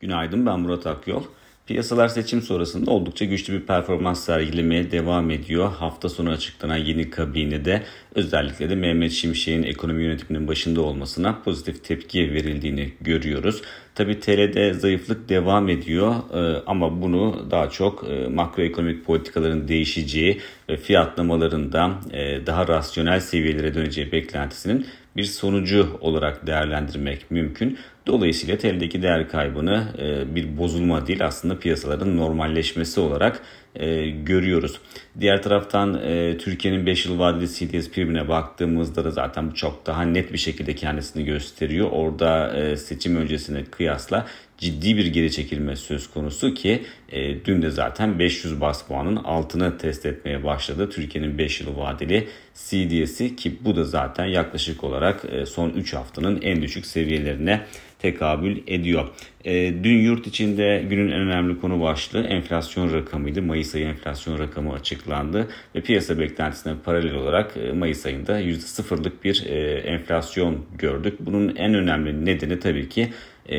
Günaydın ben Murat Akyol. Piyasalar seçim sonrasında oldukça güçlü bir performans sergilemeye devam ediyor. Hafta sonu açıklanan yeni kabinede özellikle de Mehmet Şimşek'in ekonomi yönetiminin başında olmasına pozitif tepki verildiğini görüyoruz. Tabi TL'de zayıflık devam ediyor e, ama bunu daha çok e, makroekonomik politikaların değişeceği ve fiyatlamalarında e, daha rasyonel seviyelere döneceği beklentisinin bir sonucu olarak değerlendirmek mümkün. Dolayısıyla TL'deki değer kaybını bir bozulma değil aslında piyasaların normalleşmesi olarak e, görüyoruz. Diğer taraftan e, Türkiye'nin 5 yıl vadeli CDS primine baktığımızda da zaten bu çok daha net bir şekilde kendisini gösteriyor. Orada e, seçim öncesine kıyasla ciddi bir geri çekilme söz konusu ki e, dün de zaten 500 bas puanın altını test etmeye başladı. Türkiye'nin 5 yıl vadeli CDS'i ki bu da zaten yaklaşık olarak e, son 3 haftanın en düşük seviyelerine tekabül ediyor. E, dün yurt içinde günün en önemli konu başlığı enflasyon rakamıydı. Mayıs ayı enflasyon rakamı açıklandı ve piyasa beklentisine paralel olarak e, Mayıs ayında %0'lık bir e, enflasyon gördük. Bunun en önemli nedeni tabii ki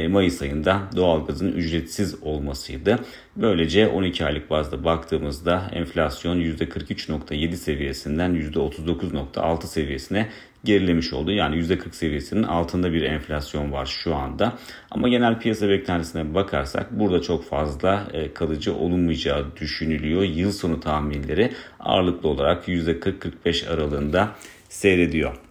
Mayıs ayında doğalgazın ücretsiz olmasıydı. Böylece 12 aylık bazda baktığımızda enflasyon %43.7 seviyesinden %39.6 seviyesine gerilemiş oldu. Yani %40 seviyesinin altında bir enflasyon var şu anda. Ama genel piyasa beklentisine bakarsak burada çok fazla e, kalıcı olunmayacağı düşünülüyor. Yıl sonu tahminleri ağırlıklı olarak %40-45 aralığında seyrediyor.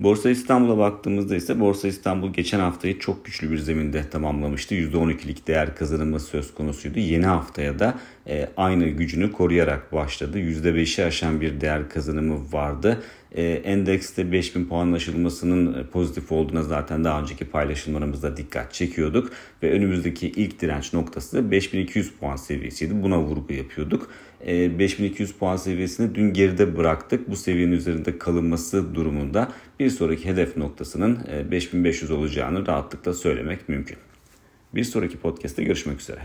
Borsa İstanbul'a baktığımızda ise Borsa İstanbul geçen haftayı çok güçlü bir zeminde tamamlamıştı. %12'lik değer kazanımı söz konusuydu. Yeni haftaya da e, aynı gücünü koruyarak başladı. %5'i aşan bir değer kazanımı vardı. E, endekste 5000 puan aşılmasının e, pozitif olduğuna zaten daha önceki paylaşımlarımızda dikkat çekiyorduk. Ve önümüzdeki ilk direnç noktası 5200 puan seviyesiydi. Buna vurgu yapıyorduk. 5200 puan seviyesini dün geride bıraktık. Bu seviyenin üzerinde kalınması durumunda bir sonraki hedef noktasının 5500 olacağını rahatlıkla söylemek mümkün. Bir sonraki podcast'te görüşmek üzere.